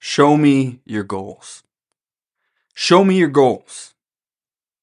Show me your goals. Show me your goals.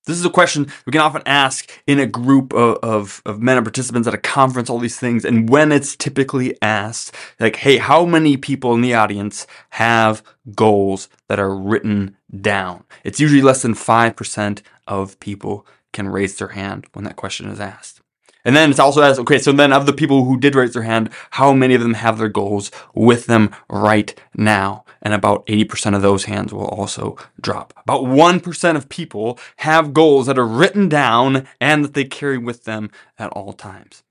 This is a question we can often ask in a group of, of, of, men and participants at a conference, all these things. And when it's typically asked, like, hey, how many people in the audience have goals that are written down? It's usually less than 5% of people can raise their hand when that question is asked. And then it's also asked, okay, so then of the people who did raise their hand, how many of them have their goals with them right now? And about 80% of those hands will also drop. About 1% of people have goals that are written down and that they carry with them at all times.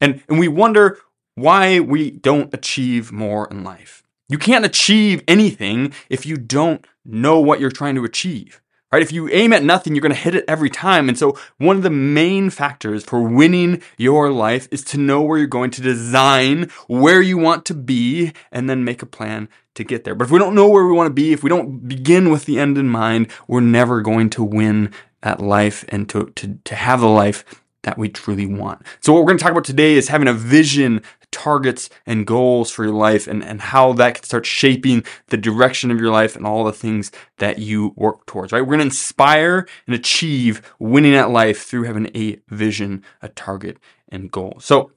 And, and we wonder why we don't achieve more in life. You can't achieve anything if you don't know what you're trying to achieve right? If you aim at nothing, you're going to hit it every time. And so one of the main factors for winning your life is to know where you're going to design where you want to be and then make a plan to get there. But if we don't know where we want to be, if we don't begin with the end in mind, we're never going to win at life and to, to, to have the life that we truly want. So what we're going to talk about today is having a vision, targets, and goals for your life and, and how that can start shaping the direction of your life and all the things that you work towards, right? We're going to inspire and achieve winning at life through having a vision, a target, and goal. So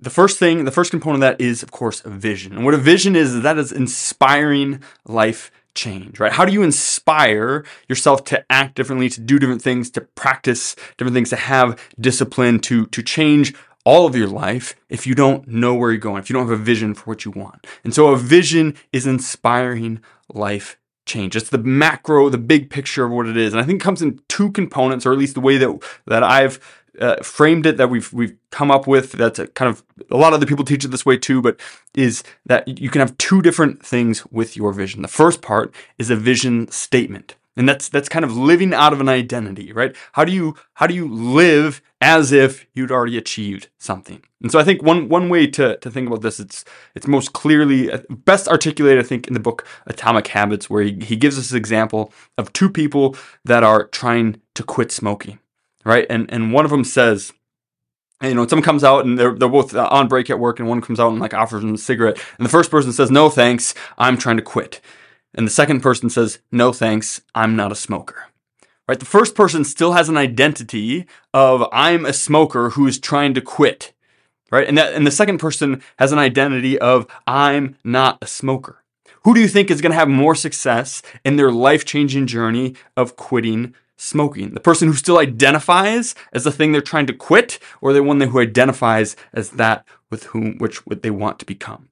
the first thing, the first component of that is, of course, a vision. And what a vision is, is that is inspiring life change, right? How do you inspire yourself to act differently, to do different things, to practice different things, to have discipline, to, to change all of your life if you don't know where you're going, if you don't have a vision for what you want. And so a vision is inspiring life change. It's the macro, the big picture of what it is. And I think it comes in two components, or at least the way that, that I've uh, framed it that we've we've come up with that's a kind of a lot of the people teach it this way too but is that you can have two different things with your vision. The first part is a vision statement and that's that's kind of living out of an identity right? How do you how do you live as if you'd already achieved something? And so i think one one way to to think about this it's it's most clearly uh, best articulated i think in the book atomic habits where he, he gives us an example of two people that are trying to quit smoking right? And and one of them says, you know, someone comes out and they're they're both on break at work, and one comes out and like offers them a cigarette, and the first person says, "No thanks, I'm trying to quit," and the second person says, "No thanks, I'm not a smoker." Right? The first person still has an identity of I'm a smoker who is trying to quit. Right? And that and the second person has an identity of I'm not a smoker. Who do you think is going to have more success in their life-changing journey of quitting smoking? The person who still identifies as the thing they're trying to quit, or the one who identifies as that with whom which they want to become?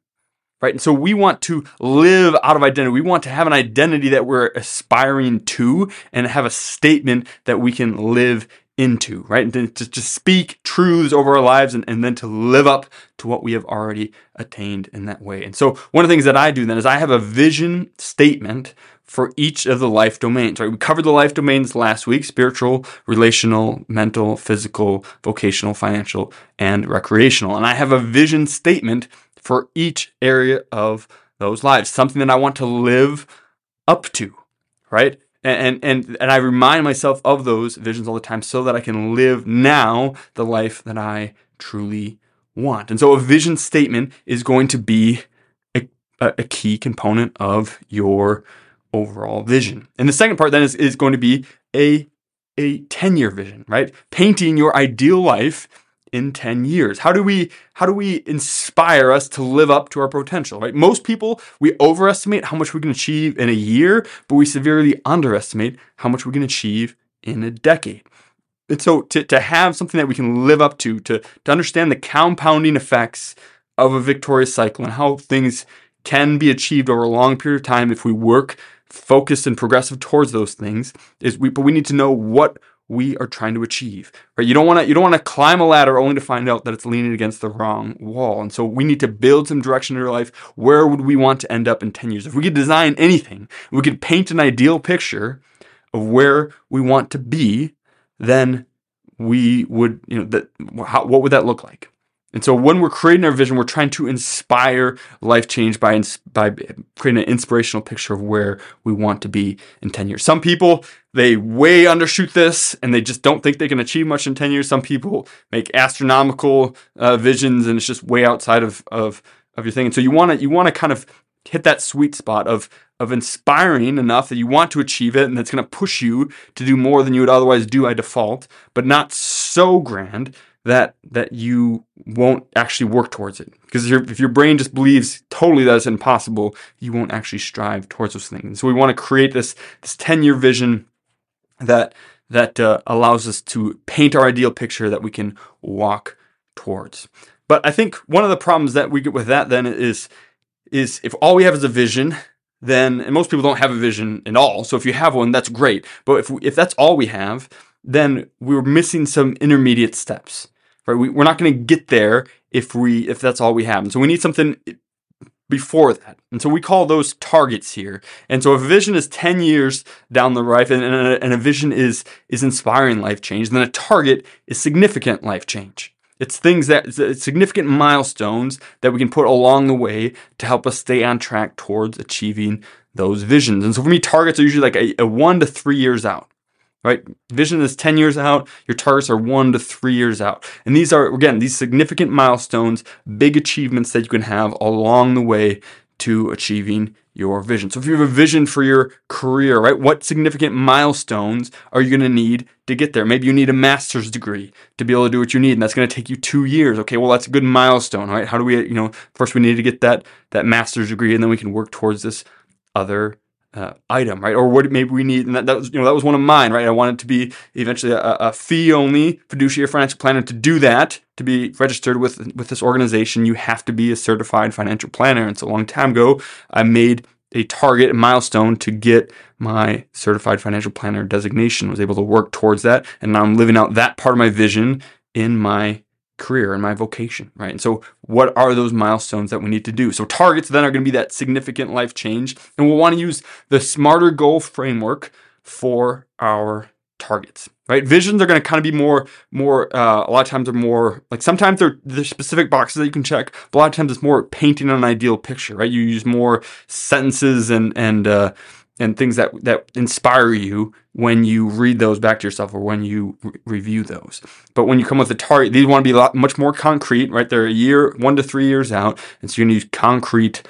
Right? And so we want to live out of identity. We want to have an identity that we're aspiring to and have a statement that we can live into, right? And to, to speak truths over our lives and, and then to live up to what we have already attained in that way. And so one of the things that I do then is I have a vision statement for each of the life domains, right? We covered the life domains last week spiritual, relational, mental, physical, vocational, financial, and recreational. And I have a vision statement for each area of those lives, something that I want to live up to, right? And, and, and I remind myself of those visions all the time so that I can live now the life that I truly want. And so a vision statement is going to be a, a key component of your overall vision. And the second part then is, is going to be a, a 10 year vision, right? Painting your ideal life in 10 years. How do we how do we inspire us to live up to our potential, right? Most people we overestimate how much we can achieve in a year, but we severely underestimate how much we can achieve in a decade. And so to, to have something that we can live up to, to, to understand the compounding effects of a victorious cycle and how things can be achieved over a long period of time if we work focused and progressive towards those things is we but we need to know what we are trying to achieve right? You don't want to you don't want to climb a ladder only to find out that it's leaning against the wrong wall. And so we need to build some direction in our life. Where would we want to end up in 10 years? If we could design anything we could paint an ideal picture of where we want to be then we would you know that how, what would that look like and so when we're creating our vision, we're trying to inspire life change by, by creating an inspirational picture of where we want to be in 10 years. Some people, they way undershoot this and they just don't think they can achieve much in 10 years. Some people make astronomical uh, visions and it's just way outside of, of, of your thing. And so you want to, you want to kind of hit that sweet spot of of inspiring enough that you want to achieve it and that's going to push you to do more than you would otherwise do by default, but not so grand that that you won't actually work towards it. Because if your brain just believes totally that it's impossible, you won't actually strive towards those things. So we want to create this this 10-year vision that that uh, allows us to paint our ideal picture that we can walk towards. But I think one of the problems that we get with that then is is if all we have is a vision, then and most people don't have a vision at all. So if you have one, that's great. But if if that's all we have, then we're missing some intermediate steps right? We, we're not going to get there if we if that's all we have. And so we need something before that. And so we call those targets here. And so if a vision is 10 years down the road and, a, and a vision is is inspiring life change, then a target is significant life change. It's things that it's significant milestones that we can put along the way to help us stay on track towards achieving those visions. And so for me, targets are usually like a, a one to three years out right? Vision is 10 years out, your targets are one to three years out. And these are, again, these significant milestones, big achievements that you can have along the way to achieving your vision. So if you have a vision for your career, right, what significant milestones are you going to need to get there? Maybe you need a master's degree to be able to do what you need, and that's going to take you two years. Okay, well that's a good milestone, right? How do we, you know, first we need to get that that master's degree, and then we can work towards this other uh, item, right? Or what maybe we need, and that, that, was you know that was one of mine, right? I wanted to be eventually a, a fee only fiduciary financial planner. To do that, to be registered with with this organization, you have to be a certified financial planner. And so a long time ago, I made a target, milestone to get my certified financial planner designation. Was able to work towards that, and now I'm living out that part of my vision in my career and my vocation, right? And so, what are those milestones that we need to do? So, targets then are going to be that significant life change, and we'll want to use the smarter goal framework for our targets, right? Visions are going to kind of be more, more. Uh, a lot of times, they're more like sometimes they're the specific boxes that you can check, but a lot of times it's more painting an ideal picture, right? You use more sentences and and uh, and things that that inspire you when you read those back to yourself or when you re- review those. But when you come with a target, these want to be lot much more concrete, right? They're a year, one to three years out, and so to use concrete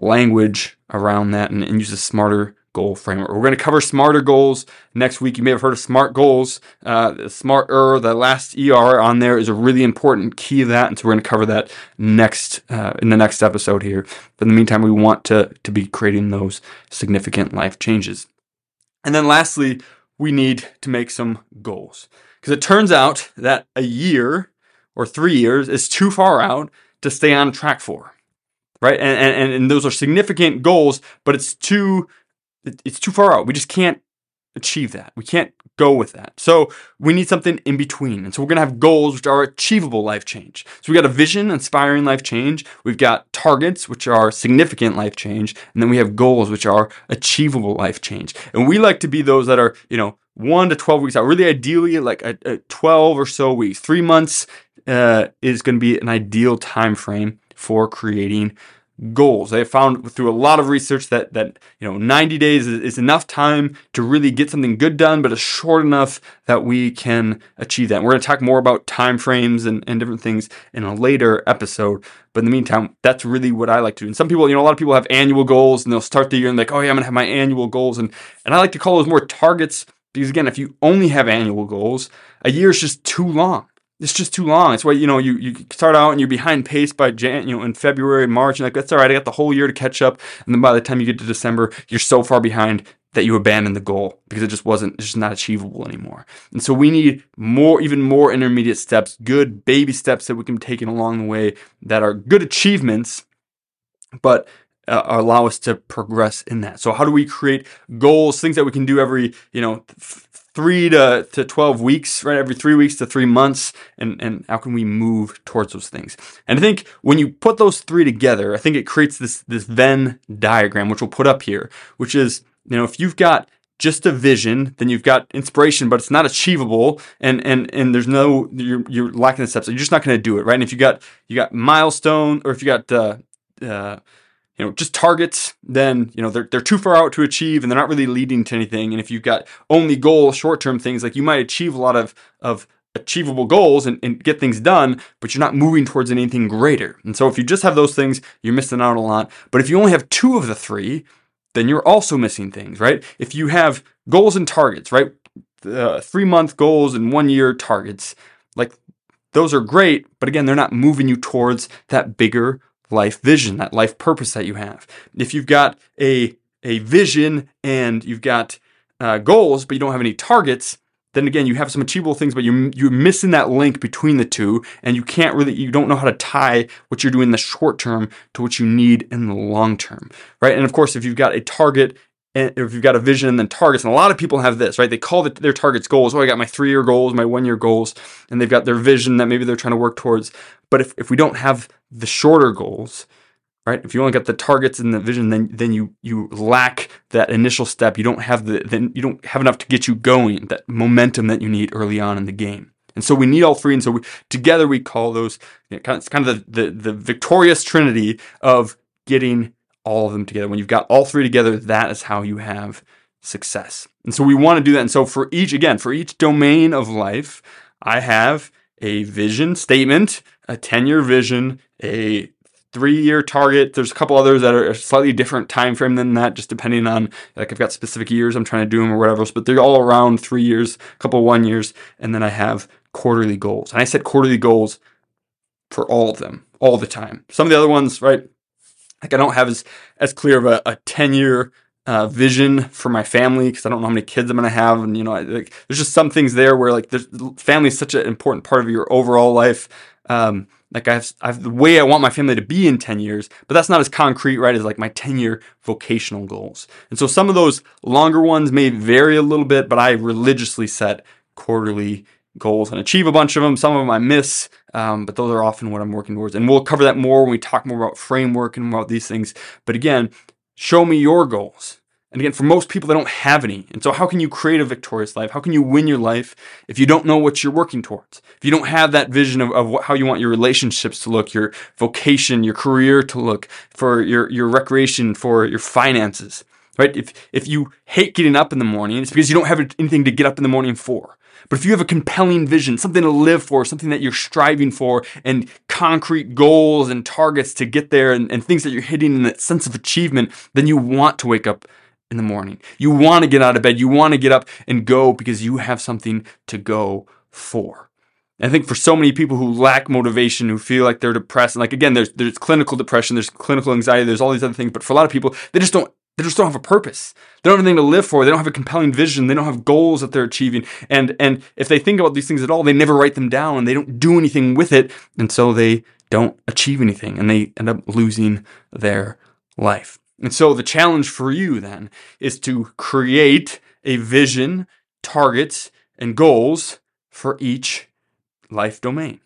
language around that and, and use a smarter goal framework. We're going to cover smarter goals next week. You may have heard of SMART goals. Uh, smarter, the last ER on there is a really important key of that. And so we're going to cover that next, uh, in the next episode here. But in the meantime, we want to, to be creating those significant life changes. And then lastly, we need to make some goals because it turns out that a year or three years is too far out to stay on track for. Right. And, and, and those are significant goals, but it's too it's too far out. We just can't achieve that. We can't go with that. So we need something in between. And so we're going to have goals which are achievable life change. So we got a vision, inspiring life change. We've got targets which are significant life change, and then we have goals which are achievable life change. And we like to be those that are, you know, 1 to 12 weeks out. Really ideally like a, a 12 or so weeks. 3 months uh, is going to be an ideal time frame for creating goals. They found through a lot of research that that you know 90 days is, is, enough time to really get something good done, but it's short enough that we can achieve that. And we're going to talk more about time frames and, and different things in a later episode. But in the meantime, that's really what I like to do. And some people, you know, a lot of people have annual goals and they'll start the year and like, oh yeah, I'm gonna have my annual goals. And and I like to call those more targets because again, if you only have annual goals, a year is just too long it's just too long. It's why you know you, you start out and you're behind pace by Jan, you know, in February March, and like that's all right. I got the whole year to catch up, and then by the time you get to December, you're so far behind that you abandon the goal because it just wasn't, it's just not achievable anymore. And so we need more, even more intermediate steps, good baby steps that we can take along the way that are good achievements, but uh, allow us to progress in that. So how do we create goals, things that we can do every, you know, three to, to 12 weeks, right? Every three weeks to three months. And, and how can we move towards those things? And I think when you put those three together, I think it creates this, this Venn diagram, which we'll put up here, which is, you know, if you've got just a vision, then you've got inspiration, but it's not achievable, and and and there's no you're you're lacking the steps. You're just not going to do it, right? And if you got you got milestone, or if you got uh, uh, you know, just targets, then, you know, they're, they're too far out to achieve and they're not really leading to anything. And if you've got only goal short term things, like you might achieve a lot of, of achievable goals and, and, get things done, but you're not moving towards anything greater. And so if you just have those things, you're missing out a lot. But if you only have two of the three, then you're also missing things, right? If you have goals and targets, right? Uh, three month goals and one year targets, like those are great, but again, they're not moving you towards that bigger life vision, that life purpose that you have. If you've got a a vision and you've got uh, goals, but you don't have any targets, then again you have some achievable things but you're, you're missing that link between the two and you can't really you don't know how to tie what you're doing in the short term to what you need in the long term right and of course if you've got a target and if you've got a vision and then targets and a lot of people have this right they call it their targets goals oh i got my three year goals my one year goals and they've got their vision that maybe they're trying to work towards but if, if we don't have the shorter goals right? If you only got the targets and the vision, then then you you lack that initial step. You don't have the then you don't have enough to get you going, that momentum that you need early on in the game. And so we need all three. And so we, together we call those you know, kind of, it's kind of the, the the victorious trinity of getting all of them together. When you've got all three together, that is how you have success. And so we want to do that. And so for each again, for each domain of life, I have a vision statement, a 10 year vision, a three year target. There's a couple others that are a slightly different time frame than that, just depending on like I've got specific years I'm trying to do them or whatever. But they're all around three years, a couple one years, and then I have quarterly goals. And I set quarterly goals for all of them all the time. Some of the other ones, right? Like I don't have as as clear of a, a 10 year uh, vision for my family because I don't know how many kids I'm to have, and you know, like, there's just some things there where like family is such an important part of your overall life. Um, like I have, I have the way I want my family to be in 10 years, but that's not as concrete, right, as like my 10 year vocational goals. And so some of those longer ones may vary a little bit, but I religiously set quarterly goals and achieve a bunch of them. Some of them I miss, um, but those are often what I'm working towards. And we'll cover that more when we talk more about framework and about these things. But again, show me your goals. And again, for most people, they don't have any. And so, how can you create a victorious life? How can you win your life if you don't know what you're working towards? If you don't have that vision of, of what, how you want your relationships to look, your vocation, your career to look, for your, your recreation, for your finances, right? If, if you hate getting up in the morning, it's because you don't have anything to get up in the morning for. But if you have a compelling vision, something to live for, something that you're striving for, and concrete goals and targets to get there, and, and things that you're hitting, and that sense of achievement, then you want to wake up in the morning. You want to get out of bed. You want to get up and go because you have something to go for. I think for so many people who lack motivation, who feel like they're depressed, and like again, there's there's clinical depression, there's clinical anxiety, there's all these other things. But for a lot of people, they just don't they just don't have a purpose. They don't have anything to live for. They don't have a compelling vision. They don't have goals that they're achieving. And and if they think about these things at all, they never write them down and they don't do anything with it. And so they don't achieve anything and they end up losing their life. And so the challenge for you then is to create a vision, targets, and goals for each life domain.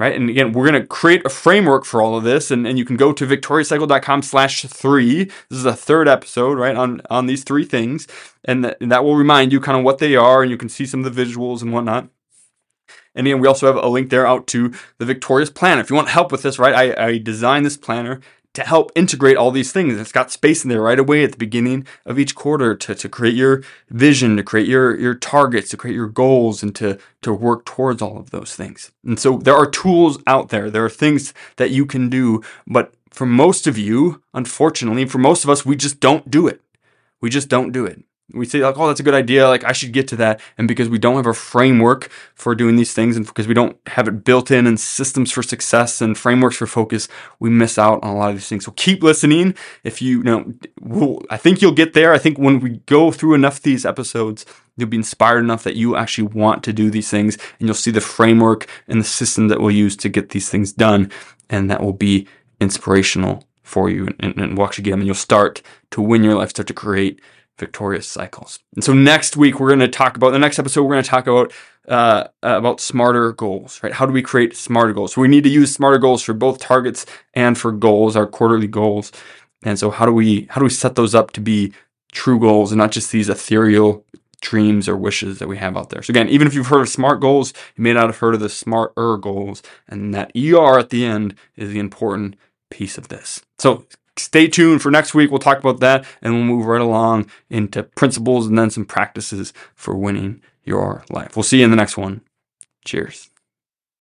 Right. And again, we're going to create a framework for all of this. And, and you can go to victoriouscycle.com slash three. This is the third episode, right, on, on these three things. And that, and that will remind you kind of what they are. And you can see some of the visuals and whatnot. And again, we also have a link there out to the Victorious Planner. If you want help with this, right, I, I designed this planner to help integrate all these things. It's got space in there right away at the beginning of each quarter to, to create your vision, to create your, your targets, to create your goals, and to, to work towards all of those things. And so there are tools out there. There are things that you can do, but for most of you, unfortunately, for most of us, we just don't do it. We just don't do it we say like, oh, that's a good idea. Like I should get to that. And because we don't have a framework for doing these things and because we don't have it built in and systems for success and frameworks for focus, we miss out on a lot of these things. So keep listening. If you, you know, we'll, I think you'll get there. I think when we go through enough of these episodes, you'll be inspired enough that you actually want to do these things and you'll see the framework and the system that we'll use to get these things done. And that will be inspirational for you and, and them and you'll start to win your life, start to create victorious cycles. And so next week we're going to talk about the next episode. We're going to talk about uh, about smarter goals, right? How do we create smarter goals? So we need to use smarter goals for both targets and for goals, our quarterly goals. And so how do we how do we set those up to be true goals and not just these ethereal dreams or wishes that we have out there. So again, even if you've heard of SMART goals, you may not have heard of the SMARTer goals, and that ER at the end is the important piece of this. So stay tuned for next week. We'll talk about that and we'll move right along into principles and then some practices for winning your life. We'll see you in the next one. Cheers.